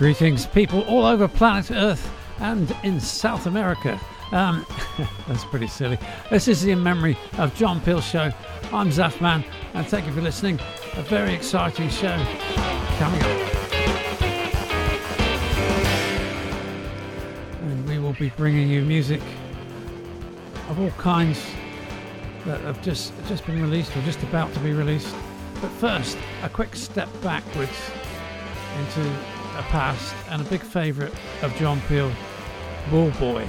Greetings, people all over planet Earth and in South America. Um, that's pretty silly. This is the In Memory of John Peel Show. I'm Zafman, and thank you for listening. A very exciting show coming up. And we will be bringing you music of all kinds that have just just been released or just about to be released. But first, a quick step backwards into a past and a big favourite of John Peel, Ballboy.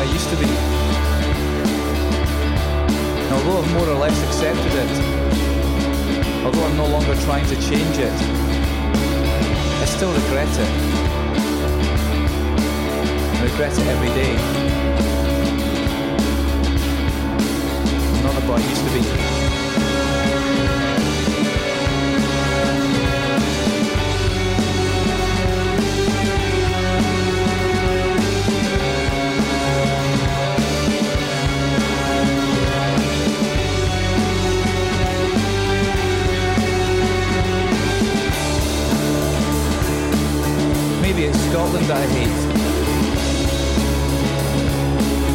I used to be. And although I've more or less accepted it, although I'm no longer trying to change it, I still regret it. I regret it every day. I'm not I used to be. Scotland that I hate.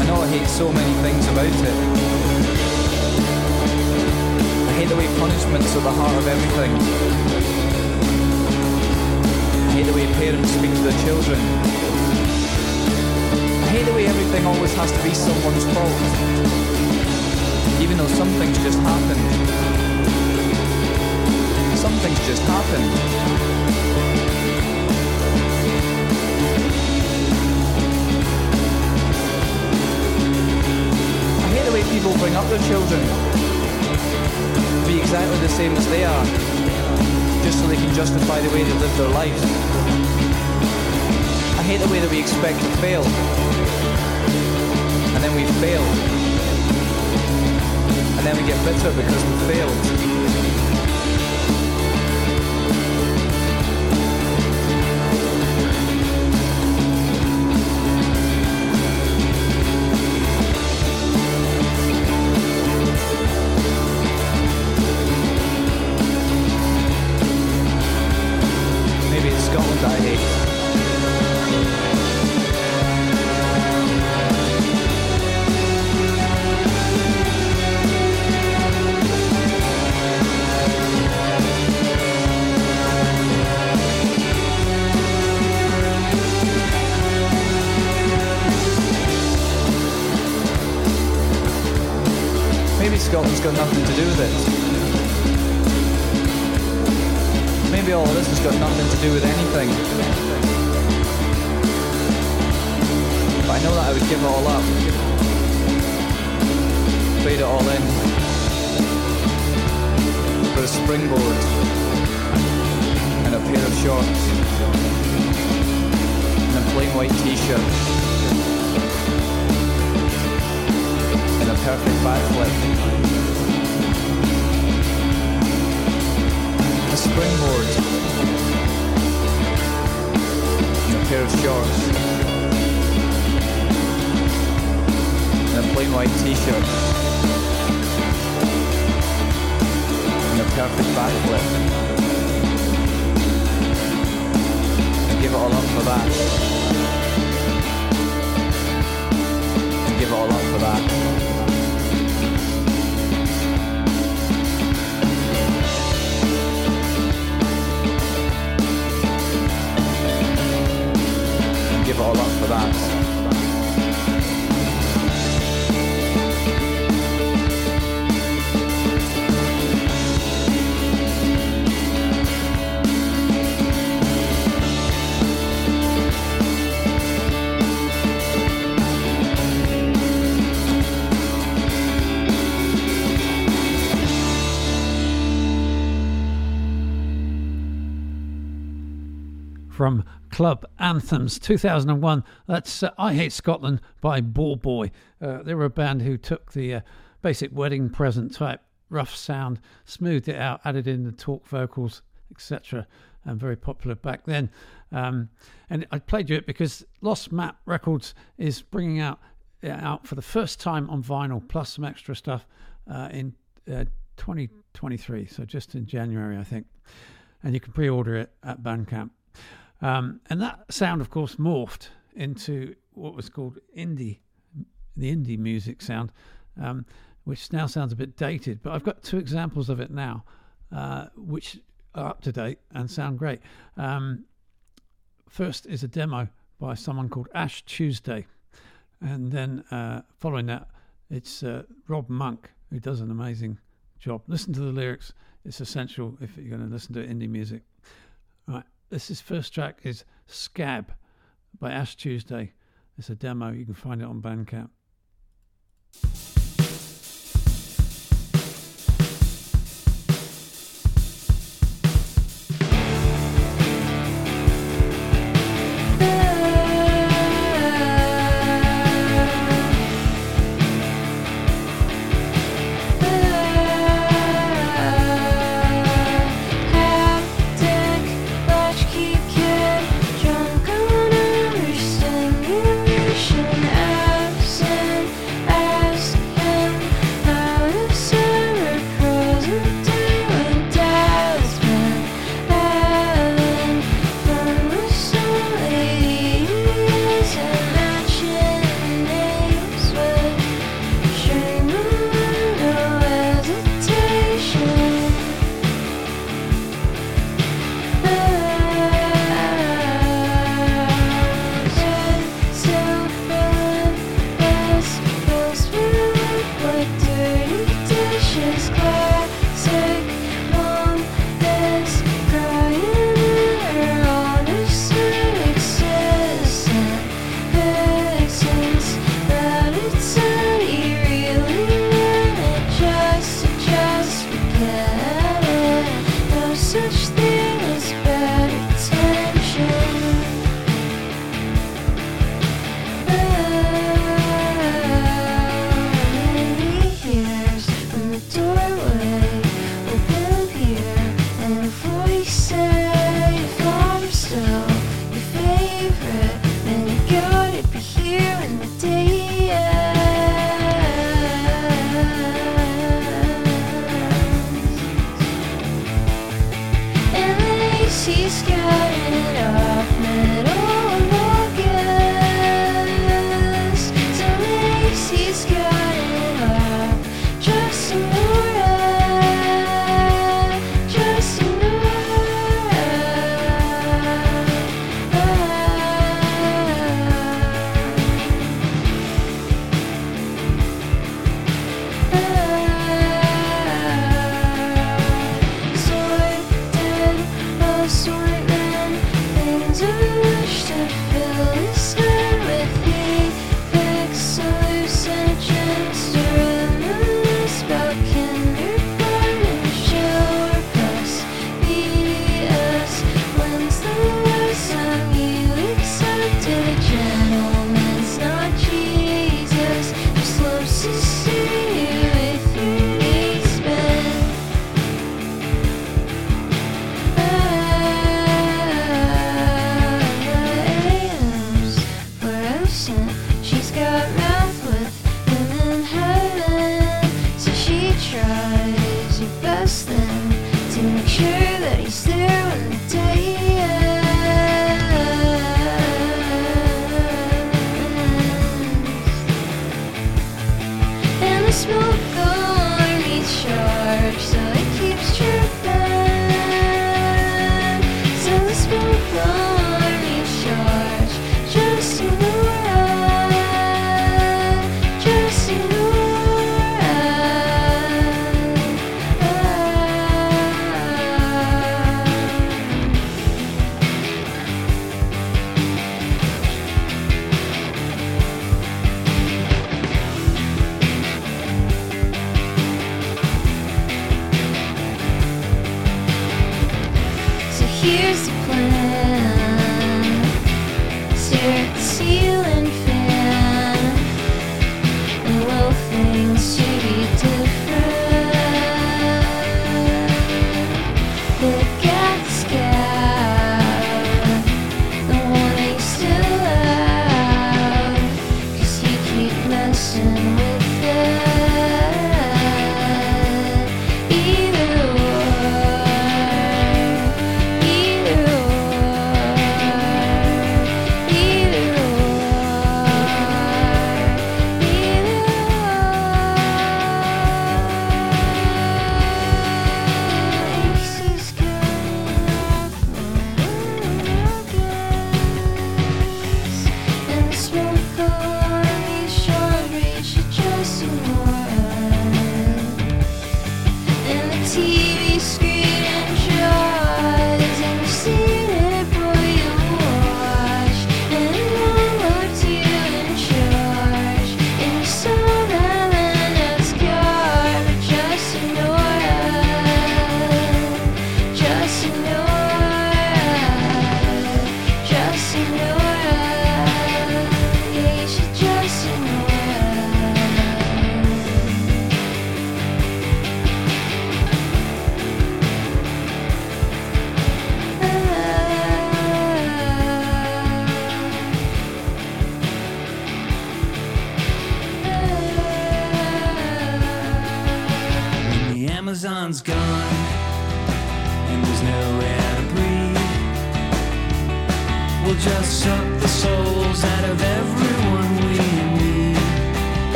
I know I hate so many things about it. I hate the way punishment's at the heart of everything. I hate the way parents speak to their children. I hate the way everything always has to be someone's fault. Even though some things just happen. Some things just happen. the way people bring up their children. Be exactly the same as they are, just so they can justify the way they live their lives. I hate the way that we expect to fail, and then we fail, and then we get bitter because we failed. All Club Anthems 2001. That's uh, I Hate Scotland by Ballboy. Uh, they were a band who took the uh, basic wedding present type rough sound, smoothed it out, added in the talk vocals, etc. And very popular back then. Um, and I played you it because Lost Map Records is bringing out out for the first time on vinyl, plus some extra stuff uh, in uh, 2023. So just in January, I think. And you can pre-order it at Bandcamp. Um, and that sound, of course, morphed into what was called indie, the indie music sound, um, which now sounds a bit dated. But I've got two examples of it now, uh, which are up to date and sound great. Um, first is a demo by someone called Ash Tuesday. And then uh, following that, it's uh, Rob Monk, who does an amazing job. Listen to the lyrics, it's essential if you're going to listen to indie music. This is first track is Scab by Ash Tuesday. It's a demo. You can find it on Bandcamp.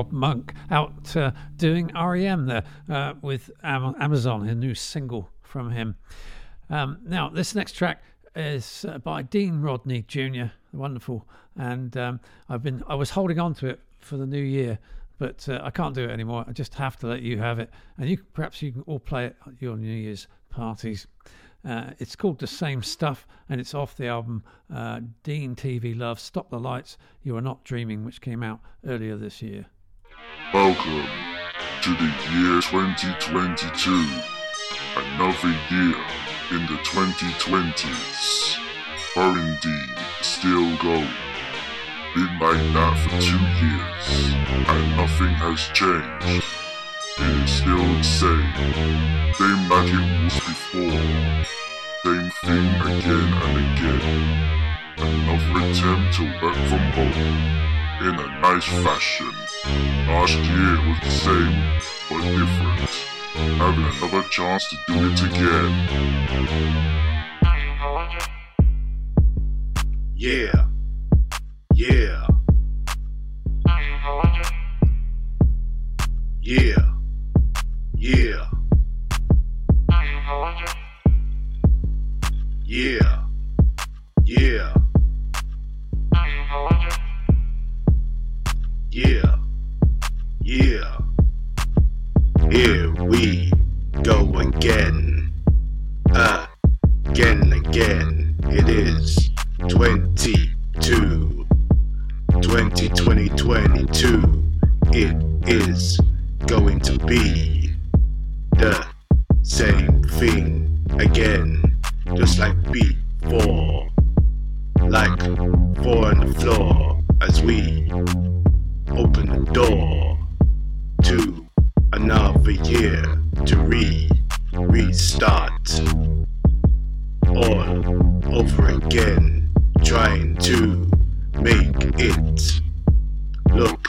Rob Monk out uh, doing REM there uh, with Am- Amazon, a new single from him. Um, now, this next track is uh, by Dean Rodney Jr., wonderful, and um, I've been I was holding on to it for the new year, but uh, I can't do it anymore. I just have to let you have it, and you perhaps you can all play it at your New Year's parties. Uh, it's called The Same Stuff and it's off the album uh, Dean TV Love Stop the Lights, You Are Not Dreaming, which came out earlier this year. Welcome to the year 2022. Another year in the 2020s. R&D still going. Been like that for two years, and nothing has changed. It is still the same. Same like it was before. Same thing again and again. Another attempt to work from home in a nice fashion. Last year was the same, but different. Having another chance to do it again. Yeah. Yeah. Yeah. Yeah. Yeah. Yeah. Yeah. Yeah. Here we go again. Again, again. It is 22. 20, 2022. It is going to be the same thing again. Just like before. Like four on the floor as we open the door to another year to re restart all over again, trying to make it look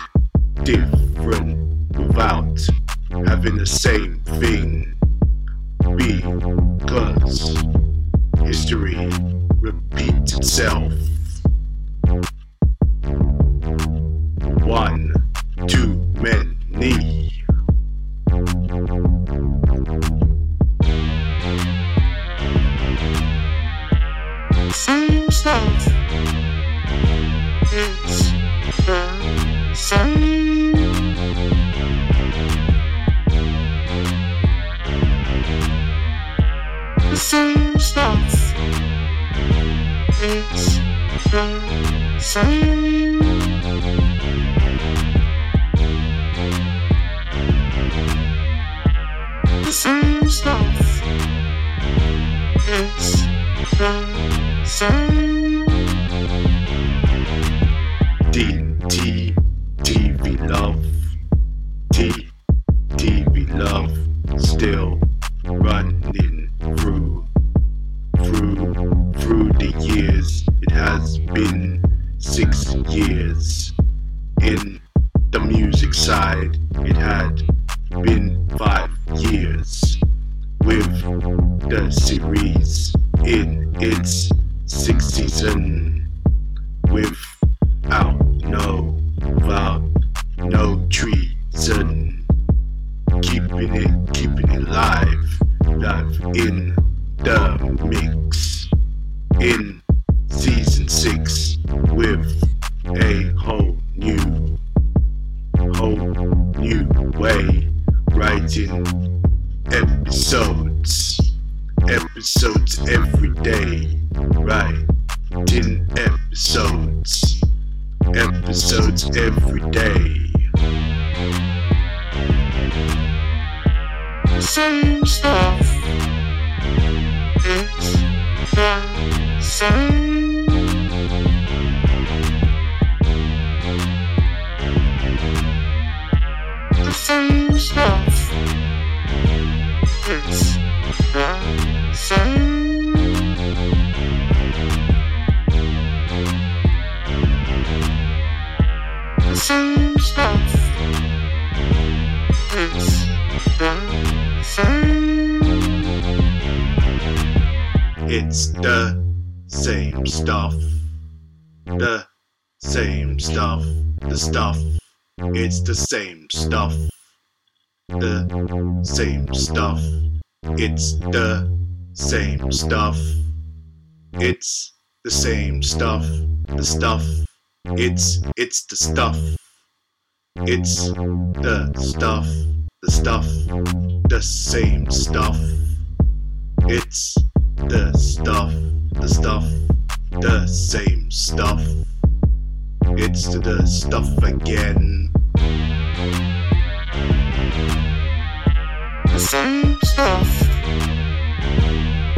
different without having the same thing. Because history repeats itself. One too many. same stuff. It's the same stuff. The stuff. It's it's the stuff. It's the stuff. The stuff. The same stuff. It's the stuff. The stuff. The same stuff. It's the stuff again. The same stuff.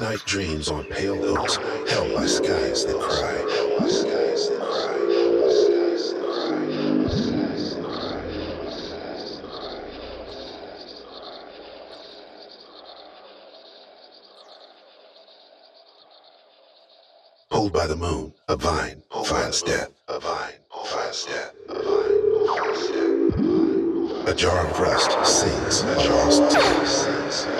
Night dreams on pale hills, held by skies that cry. Pulled by the moon, a vine finds death. A vine finds death. A vine finds death. A jar of rust sings. A jar of rust sings.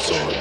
absorb.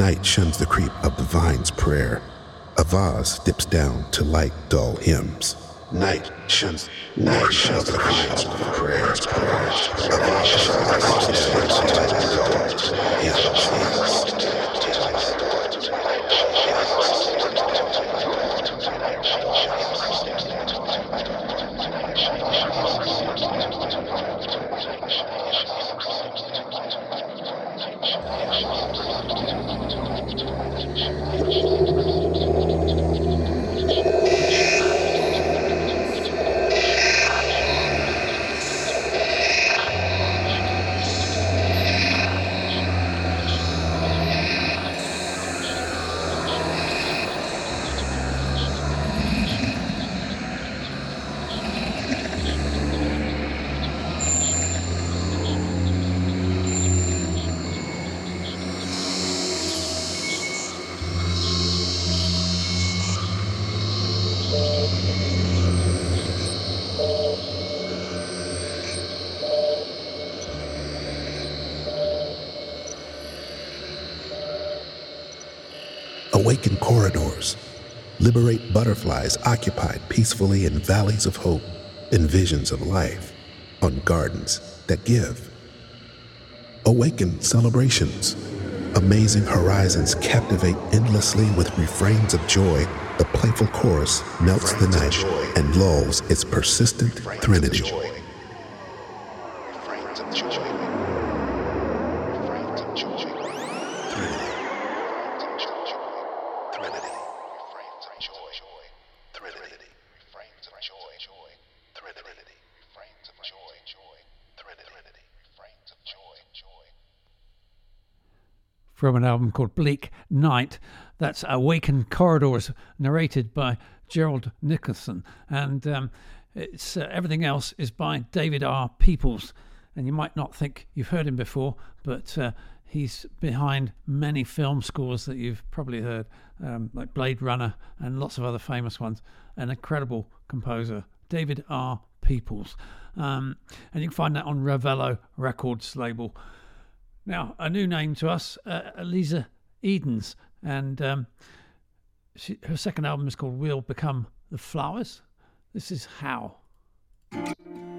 Night shuns the creep of the vine's prayer. A vase dips down to light dull hymns. Night shuns, night shuns the vine's prayer. A vase dips down to light dull hymns. Liberate butterflies occupied peacefully in valleys of hope and visions of life on gardens that give. Awaken celebrations. Amazing horizons captivate endlessly with refrains of joy. The playful chorus melts the night and lulls its persistent threnody. From an album called Bleak Night. That's Awakened Corridors, narrated by Gerald Nicholson. And um, it's uh, everything else is by David R. Peoples. And you might not think you've heard him before, but uh, he's behind many film scores that you've probably heard, um, like Blade Runner and lots of other famous ones. An incredible composer, David R. Peoples. Um, and you can find that on Ravello Records label. Now, a new name to us, uh, Eliza Edens, and um, she, her second album is called We'll Become the Flowers. This is How. How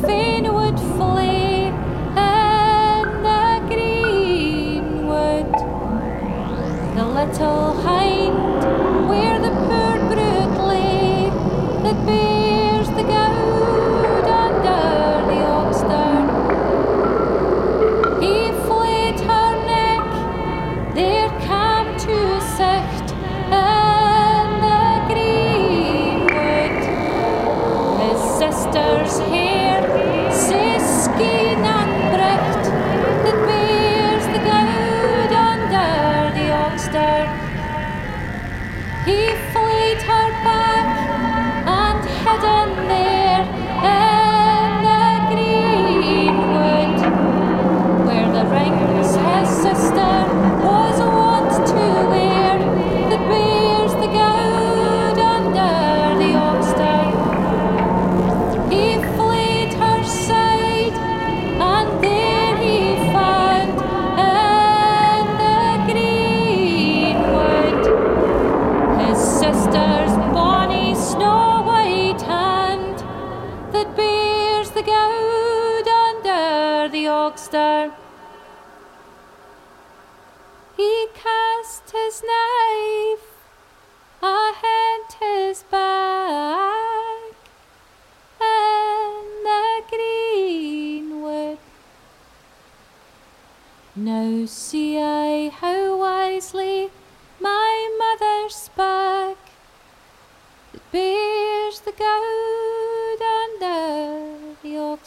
for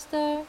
the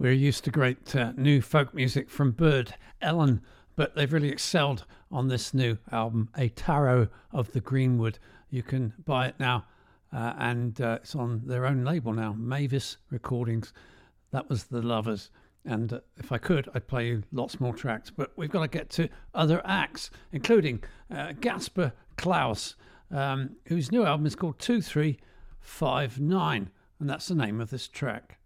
We're used to great uh, new folk music from Burd, Ellen, but they've really excelled on this new album, A Tarot of the Greenwood. You can buy it now, uh, and uh, it's on their own label now, Mavis Recordings. That was The Lovers. And uh, if I could, I'd play you lots more tracks, but we've got to get to other acts, including uh, Gaspar Claus, um, whose new album is called 2359, and that's the name of this track.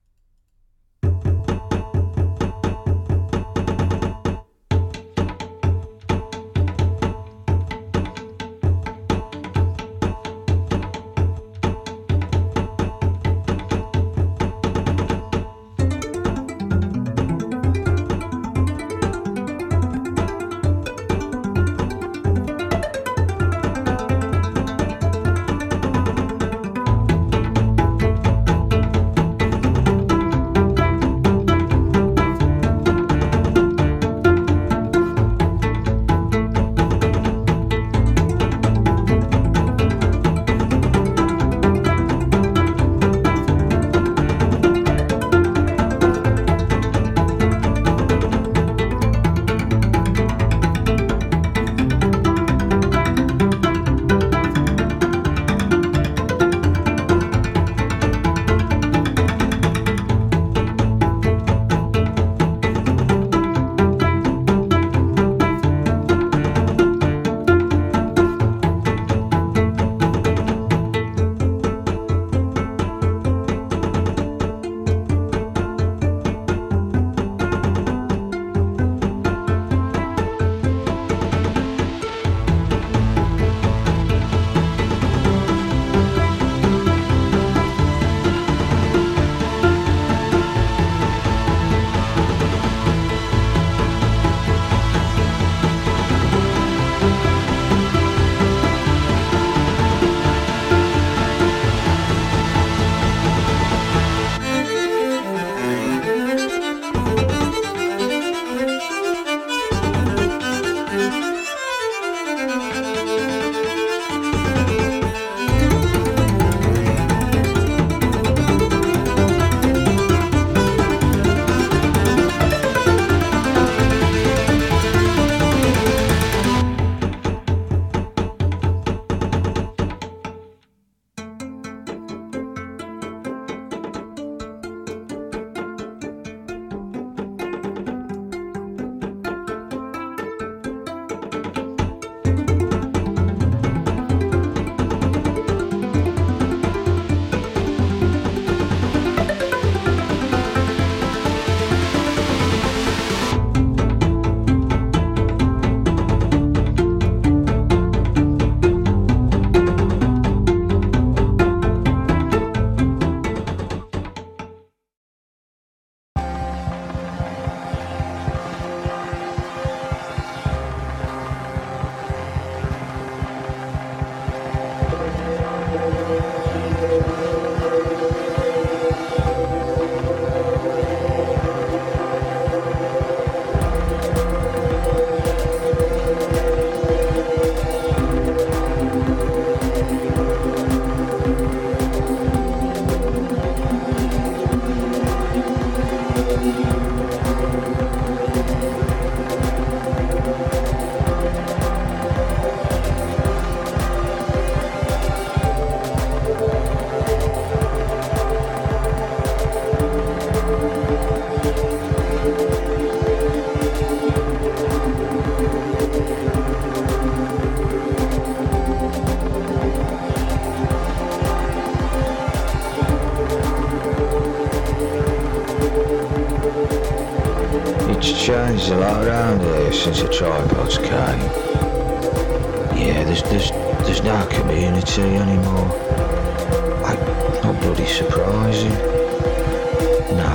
The tripods came. Yeah, there's there's there's no community anymore. Like, not bloody surprising. No,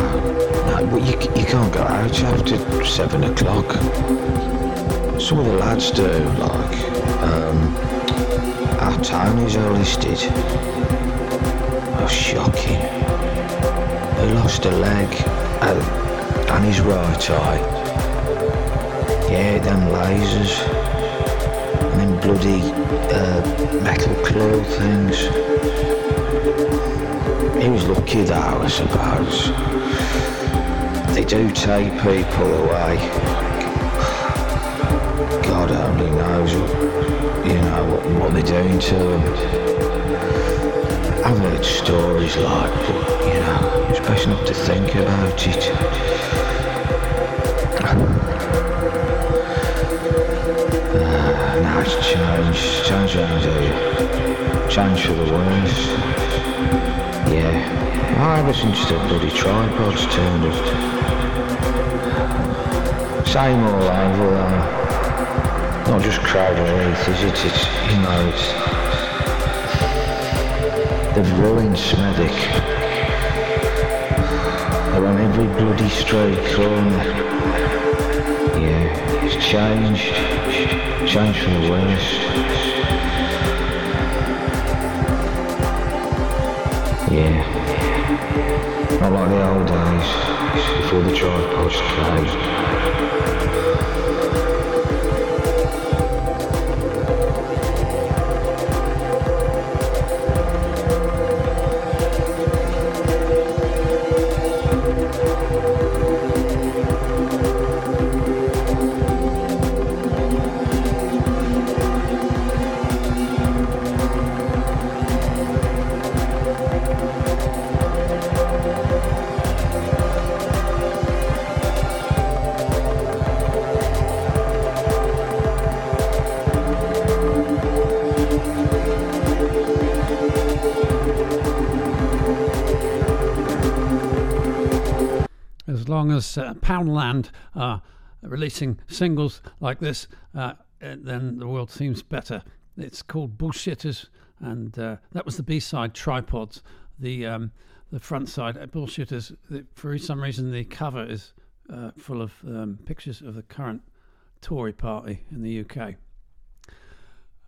no, but you you can't go out after seven o'clock. Some of the lads do, like, um, our Tony's are listed. Oh, shocking. He lost a leg uh, and his right eye. Yeah, them lasers. And them bloody uh, metal claw things. He was lucky though, I suppose. They do take people away. God only knows, you know, what, what they're doing to them. I've heard stories like, you know, it's best not to think about it. Change for the worse. Yeah, I ever since the bloody tripods turned up. Same old over though. Not just crowd underneath, is it? It's, you know, it's... They've ruined Smethwick. They're on every bloody street corner. Yeah, it's changed. Changed for the worse. Yeah. Not like the old days, before the tripods came. Poundland are releasing singles like this, uh, uh, then the world seems better. It's called Bullshitters, and uh, that was the B-side Tripods. The um, the front side uh, Bullshitters. For some reason, the cover is uh, full of um, pictures of the current Tory party in the UK.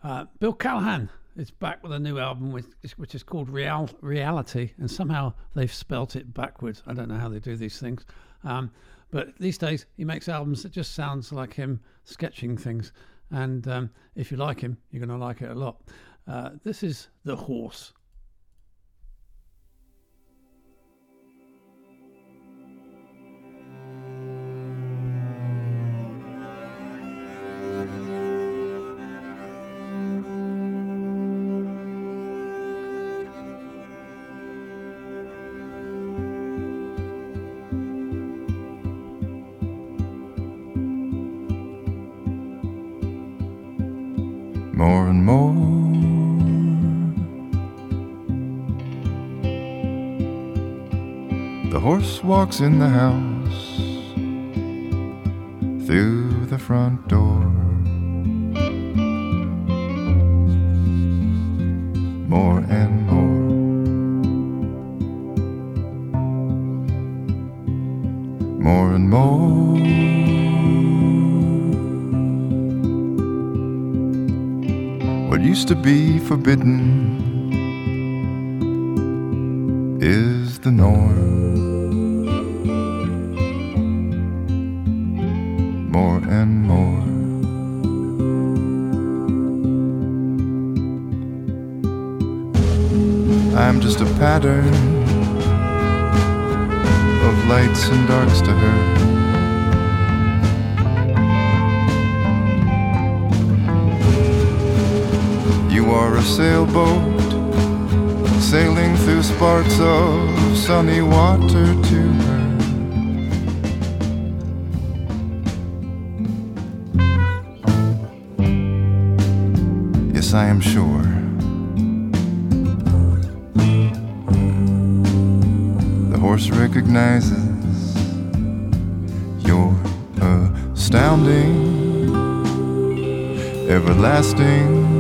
Uh, Bill Callahan is back with a new album, which, which is called Real Reality, and somehow they've spelt it backwards. I don't know how they do these things, um, but these days he makes albums that just sounds like him sketching things. And um, if you like him, you're going to like it a lot. Uh, this is the horse. More and more. The horse walks in the house through the front door. More and more. More and more. What used to be forbidden is the norm. More and more. I'm just a pattern of lights and darks to her. A sailboat sailing through sparks of sunny water to her. Yes, I am sure. The horse recognizes you're astounding, everlasting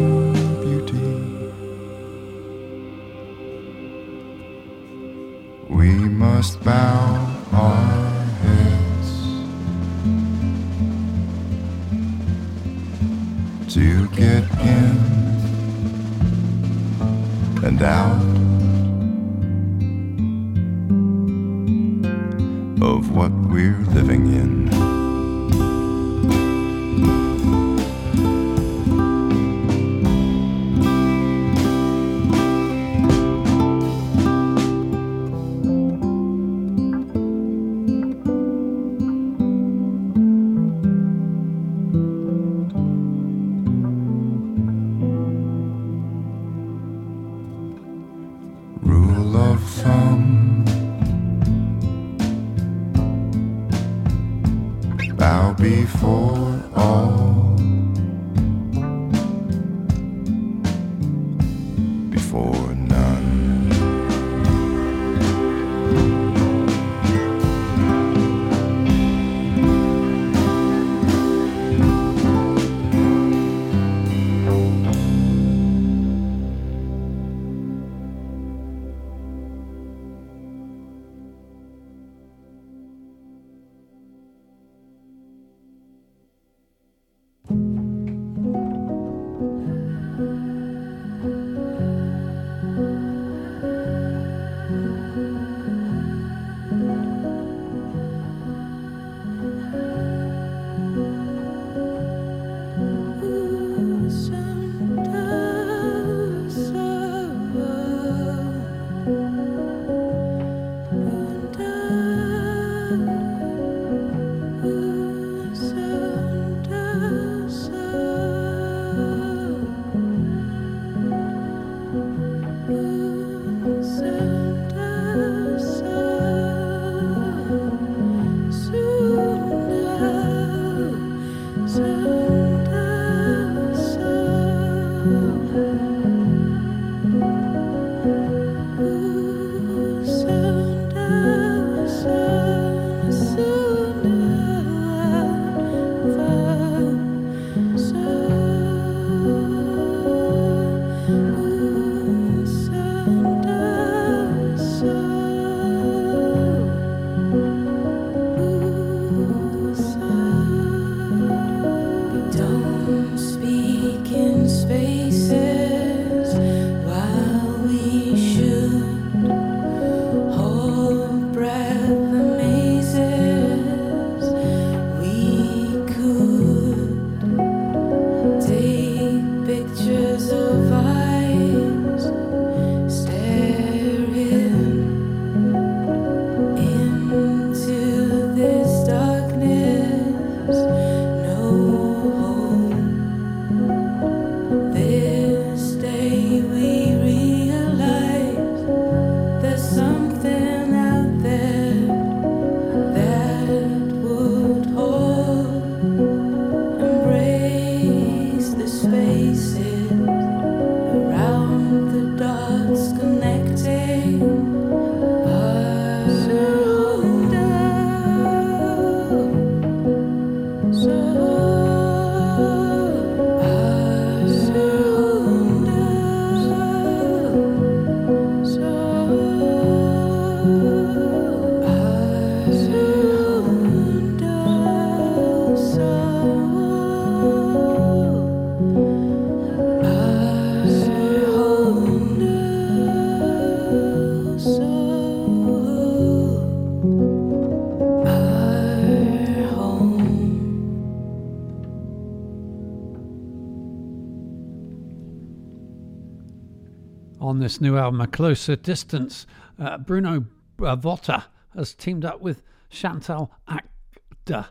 This new album, A Closer Distance, uh, Bruno uh, Bavota has teamed up with Chantal Acda,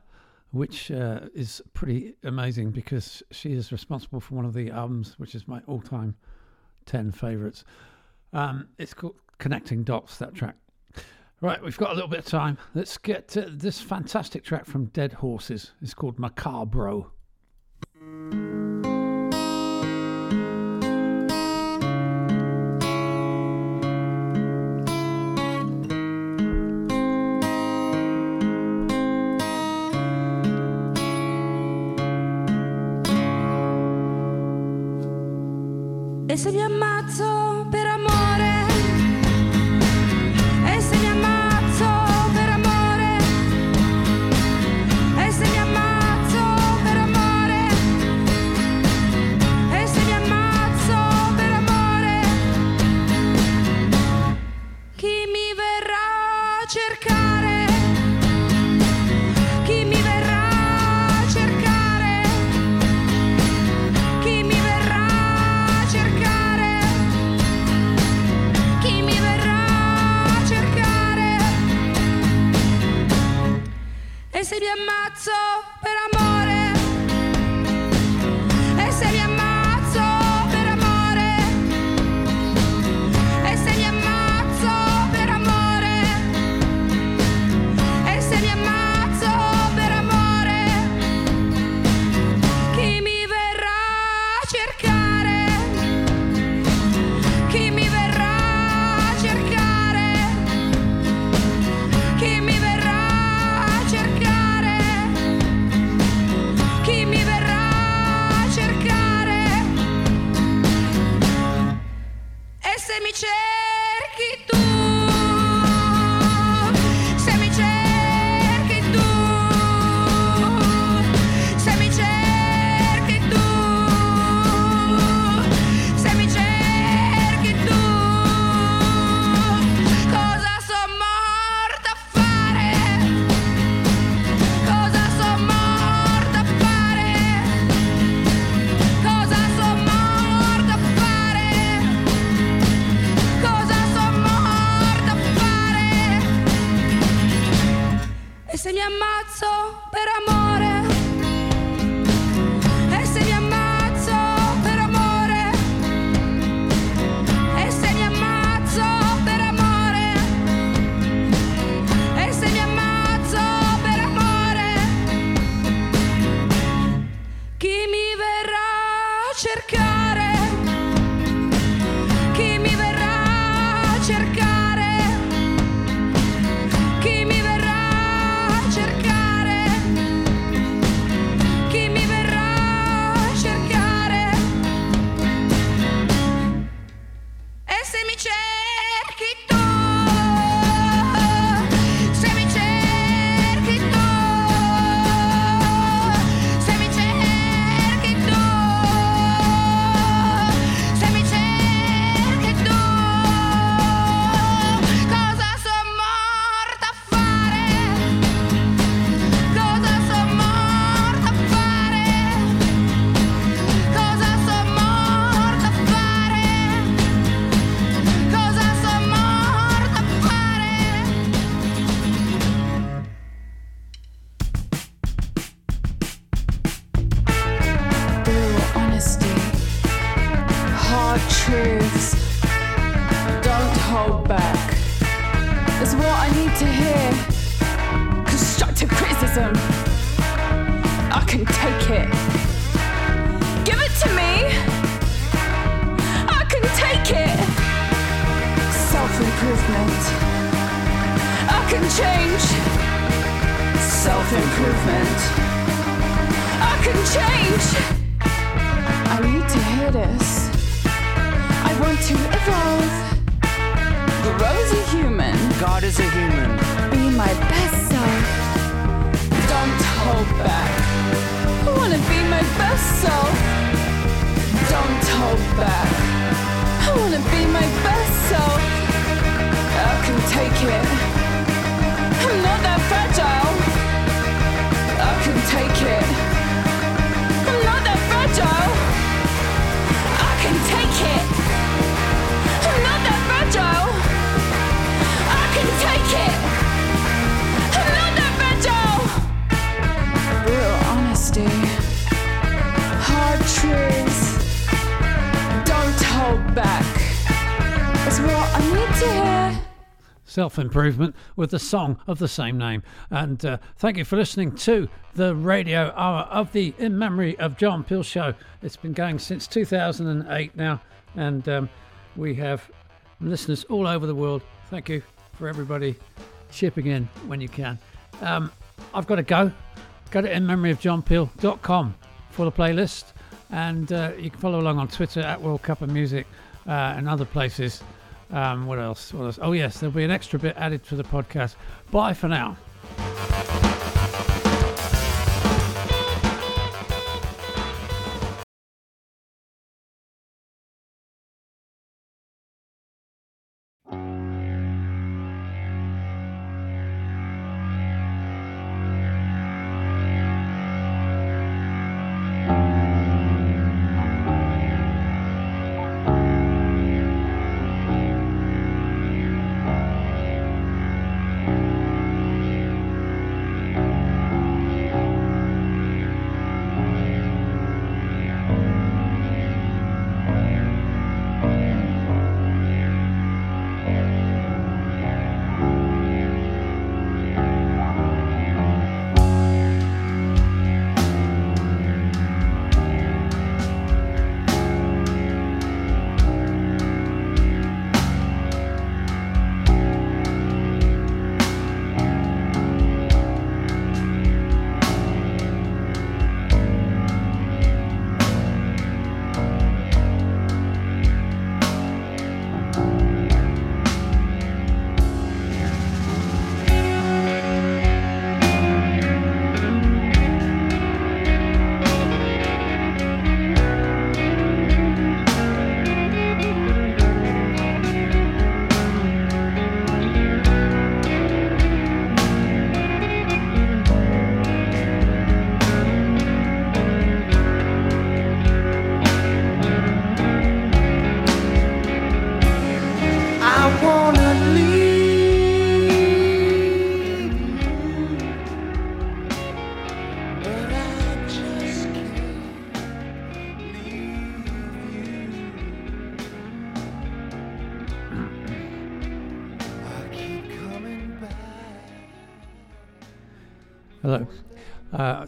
which uh, is pretty amazing because she is responsible for one of the albums, which is my all time 10 favourites. Um, it's called Connecting Dots, that track. Right, we've got a little bit of time. Let's get to this fantastic track from Dead Horses. It's called Macabro. se llama Self Improvement with the song of the same name. And uh, thank you for listening to the radio hour of the In Memory of John Peel show. It's been going since 2008 now, and um, we have listeners all over the world. Thank you for everybody chipping in when you can. Um, I've got to go. Go to inmemoryofjohnpeel.com for the playlist, and uh, you can follow along on Twitter at World Cup of Music uh, and other places. Um, what else? What else? Oh, yes, there'll be an extra bit added to the podcast. Bye for now.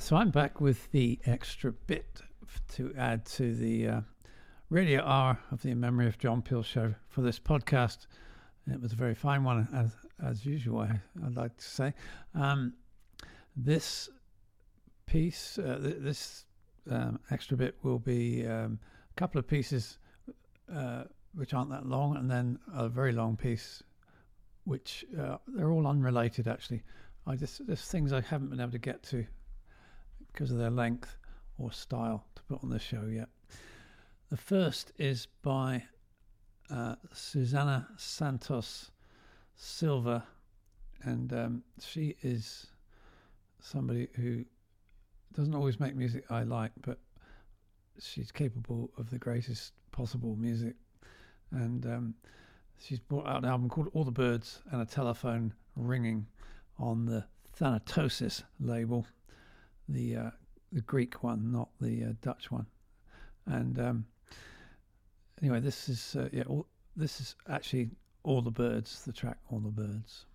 So I'm back with the extra bit to add to the uh, radio hour of the Memory of John Peel show for this podcast. It was a very fine one, as as usual. I, I'd like to say. Um, this piece, uh, th- this um, extra bit will be um, a couple of pieces uh, which aren't that long, and then a very long piece, which uh, they're all unrelated actually. I just there's things I haven't been able to get to because of their length or style to put on the show yet. The first is by uh, Susana Santos Silva, and um, she is somebody who doesn't always make music I like, but she's capable of the greatest possible music. And um, she's brought out an album called All the Birds and a Telephone Ringing on the Thanatosis label, the uh, the Greek one, not the uh, Dutch one. And um, anyway, this is uh, yeah, all, this is actually All the Birds, the track All the Birds.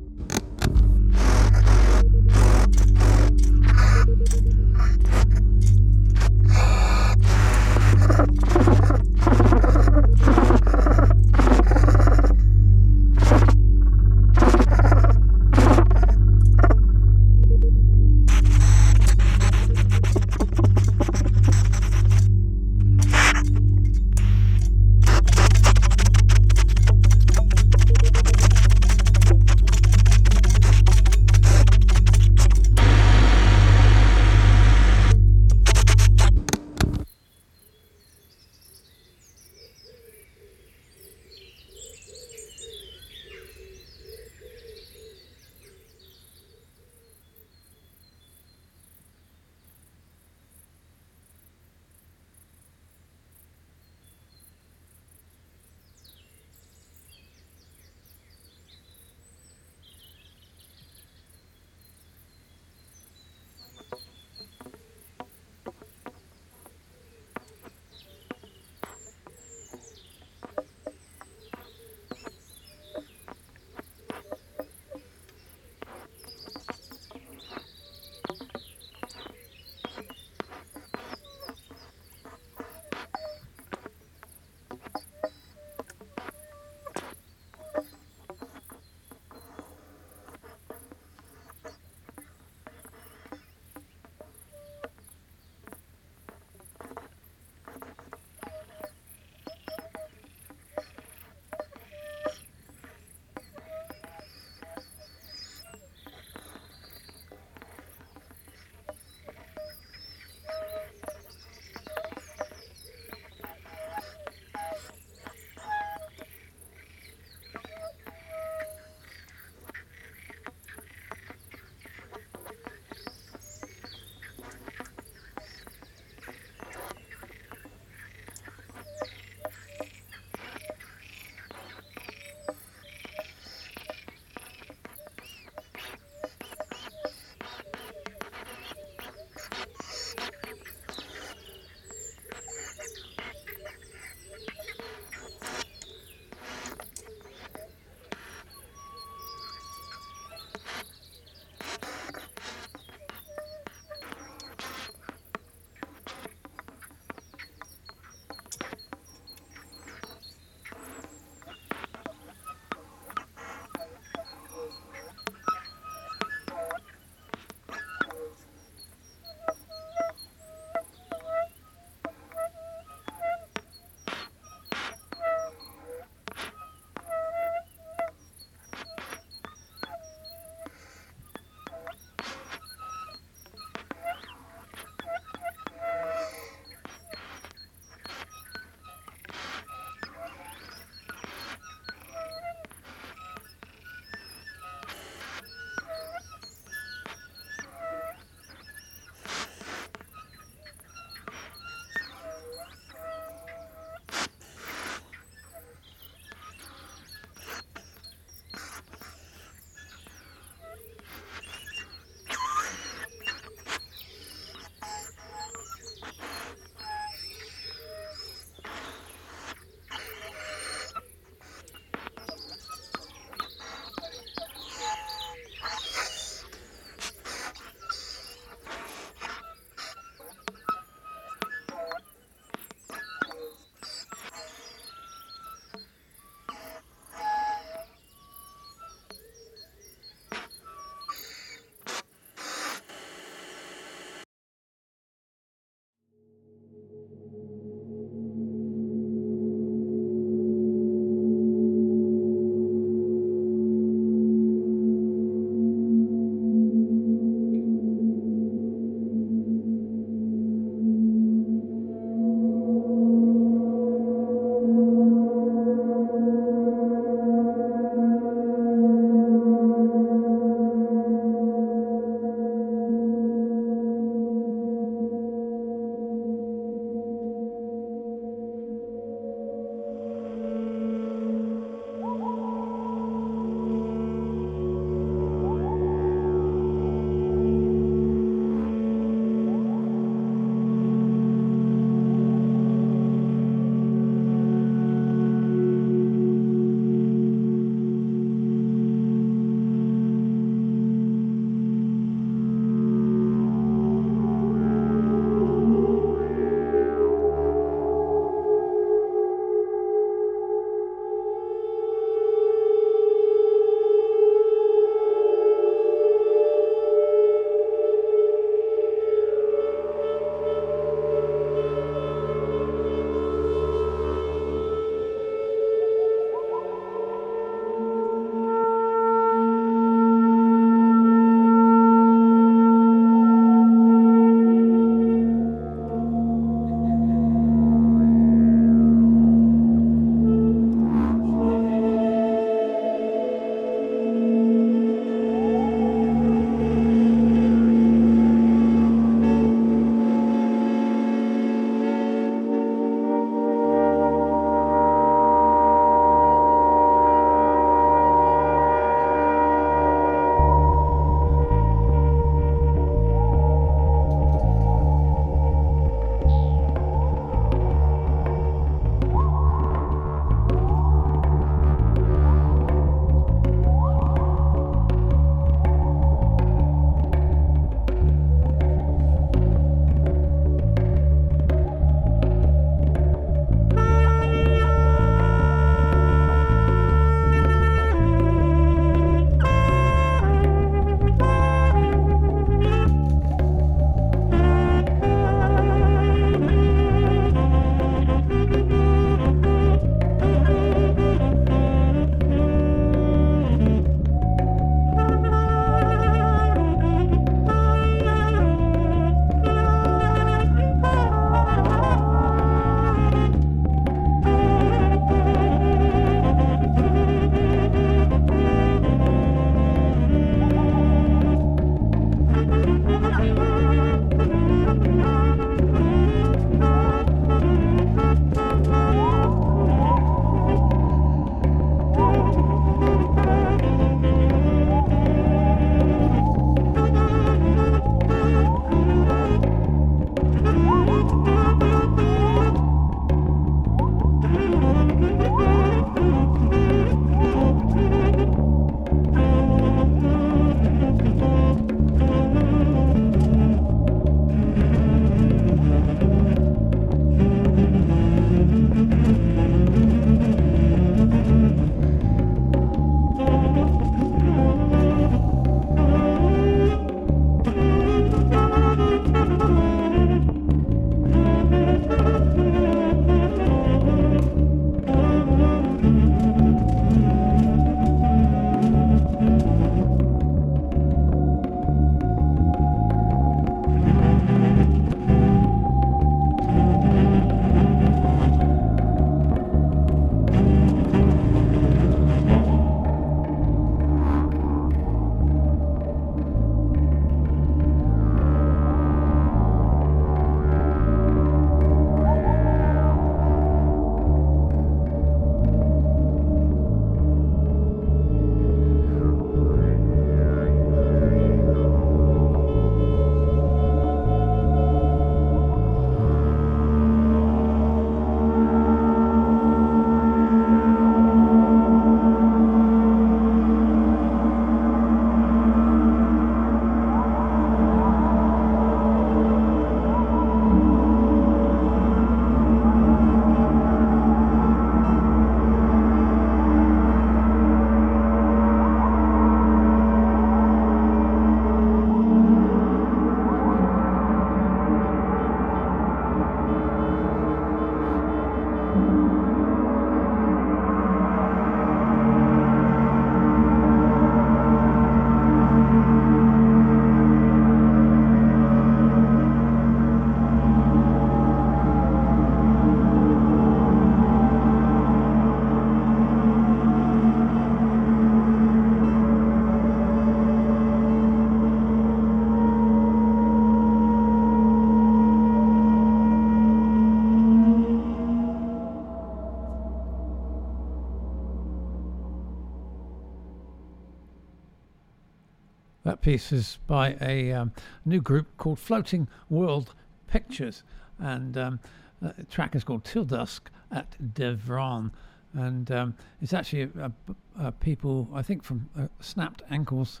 Piece is by a um, new group called Floating World Pictures, and um, the track is called Till Dusk at Devron. And um, it's actually uh, b- uh, people, I think, from uh, Snapped Ankles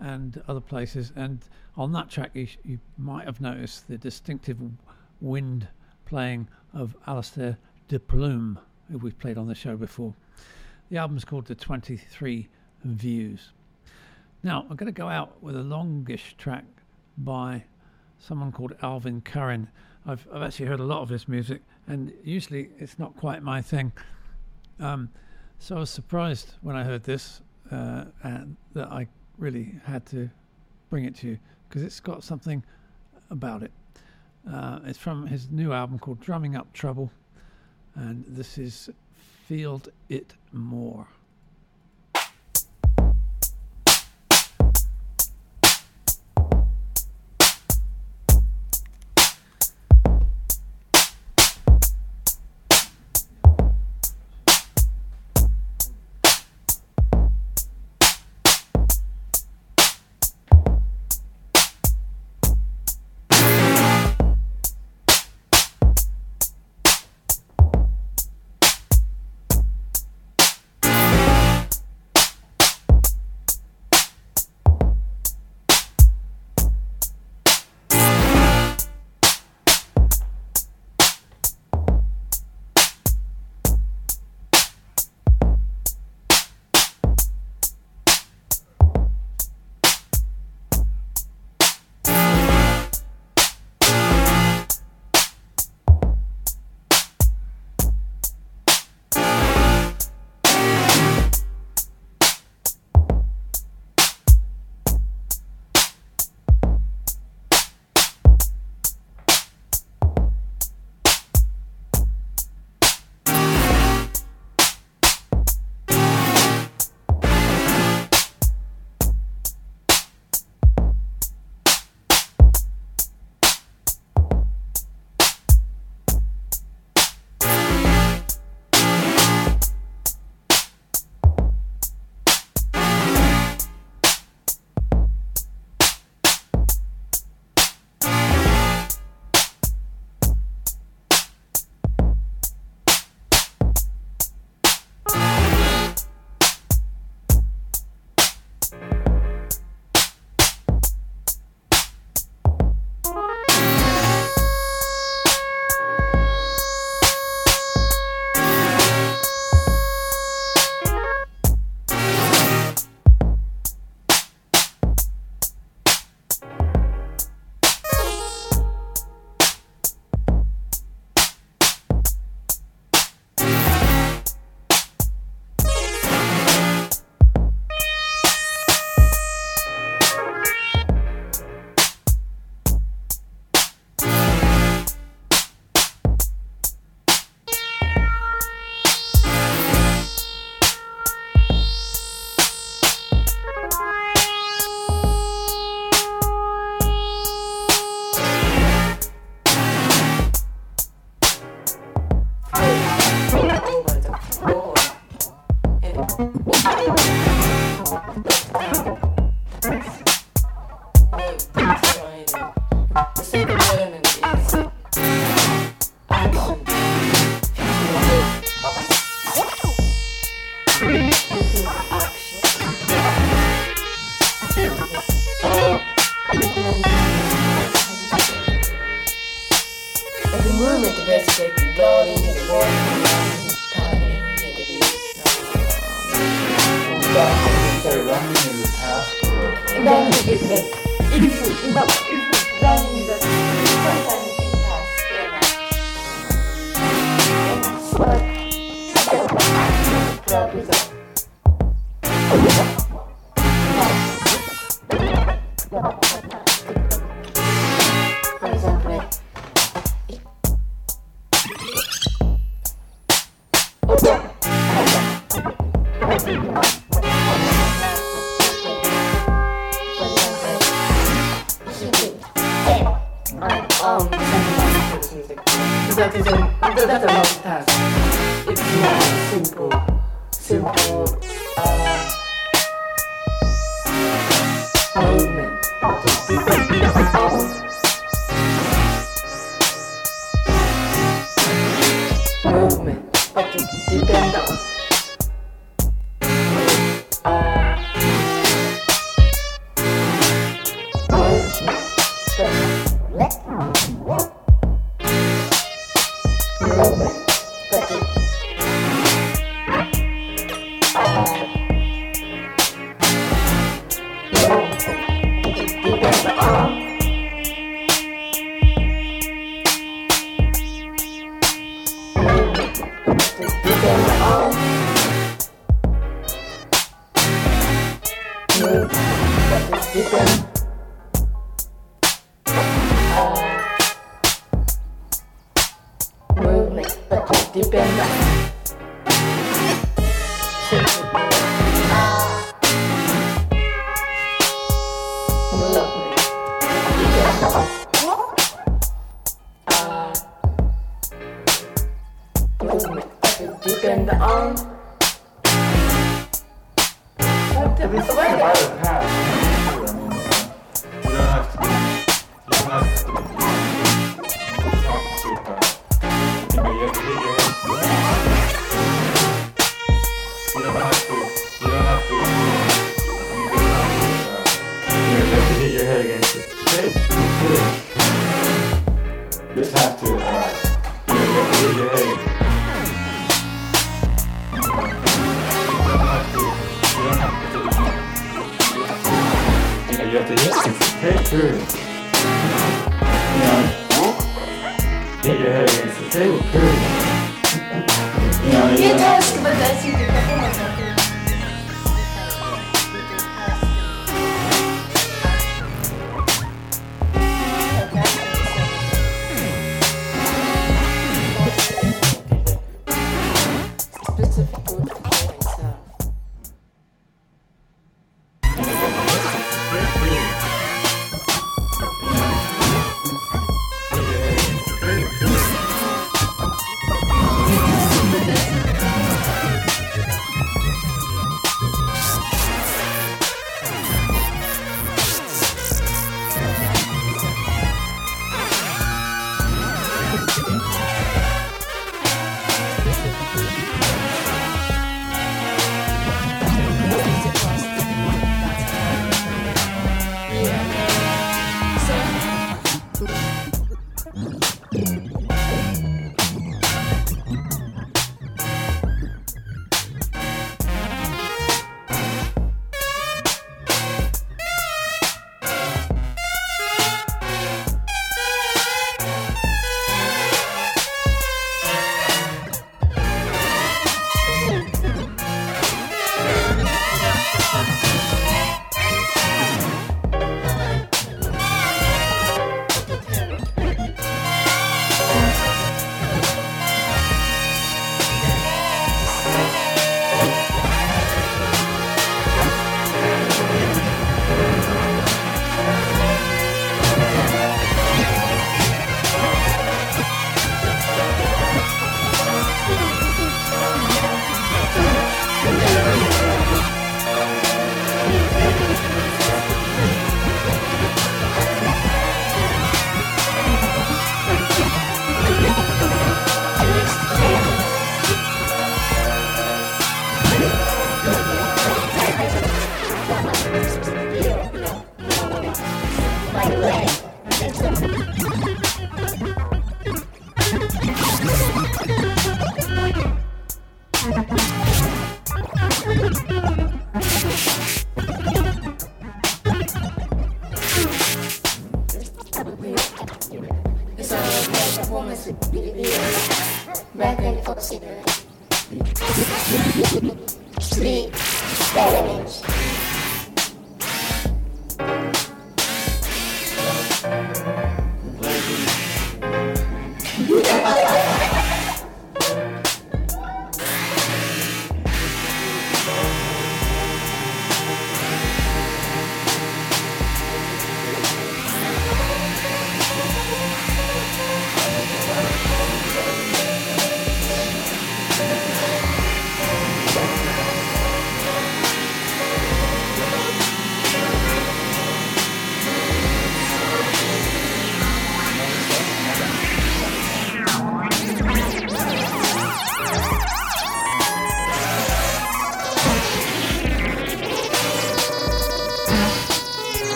and other places. And on that track, you, sh- you might have noticed the distinctive wind playing of Alistair De Plume, who we've played on the show before. The album's called The 23 Views. Now, I'm going to go out with a longish track by someone called Alvin Curran. I've, I've actually heard a lot of his music, and usually it's not quite my thing. Um, so I was surprised when I heard this uh, and that I really had to bring it to you because it's got something about it. Uh, it's from his new album called Drumming Up Trouble, and this is Field It More. Thank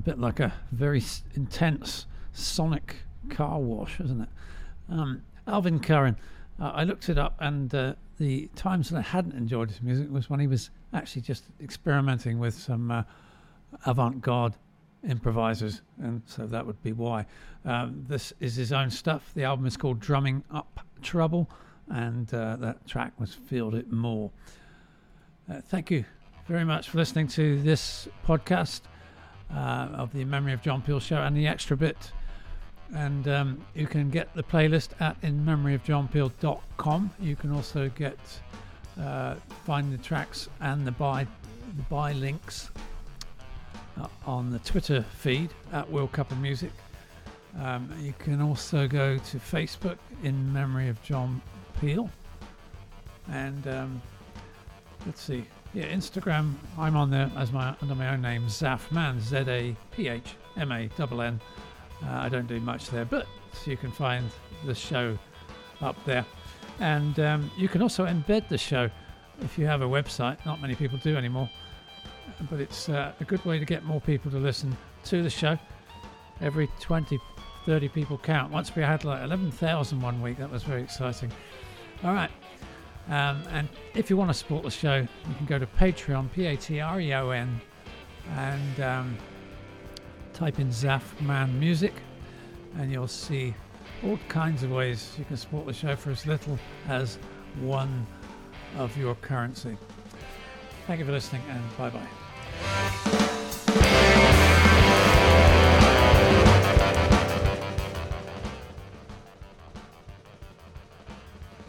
a bit like a very intense sonic car wash, isn't it? Um, Alvin Curran, uh, I looked it up, and uh, the times that I hadn't enjoyed his music was when he was actually just experimenting with some uh, avant garde improvisers, and so that would be why. Um, this is his own stuff. The album is called Drumming Up Trouble, and uh, that track was Feel It More. Uh, thank you very much for listening to this podcast uh, of the Memory of John Peel show and the extra bit. And um, you can get the playlist at inmemoryofjohnpeel.com. You can also get uh, find the tracks and the buy the buy links uh, on the Twitter feed at World Cup of Music. Um, you can also go to Facebook in memory of John Peel. And um, let's see, yeah, Instagram. I'm on there as my under my own name, Zaphmann, Z A P H M A N N. Uh, I don't do much there, but you can find the show up there. And um, you can also embed the show if you have a website. Not many people do anymore, but it's uh, a good way to get more people to listen to the show. Every 20, 30 people count. Once we had like 11,000 one week, that was very exciting. All right. Um, and if you want to support the show, you can go to Patreon, P A T R E O N, and um, type in Zaphmann Music, and you'll see all kinds of ways you can support the show for as little as one of your currency. Thank you for listening, and bye bye.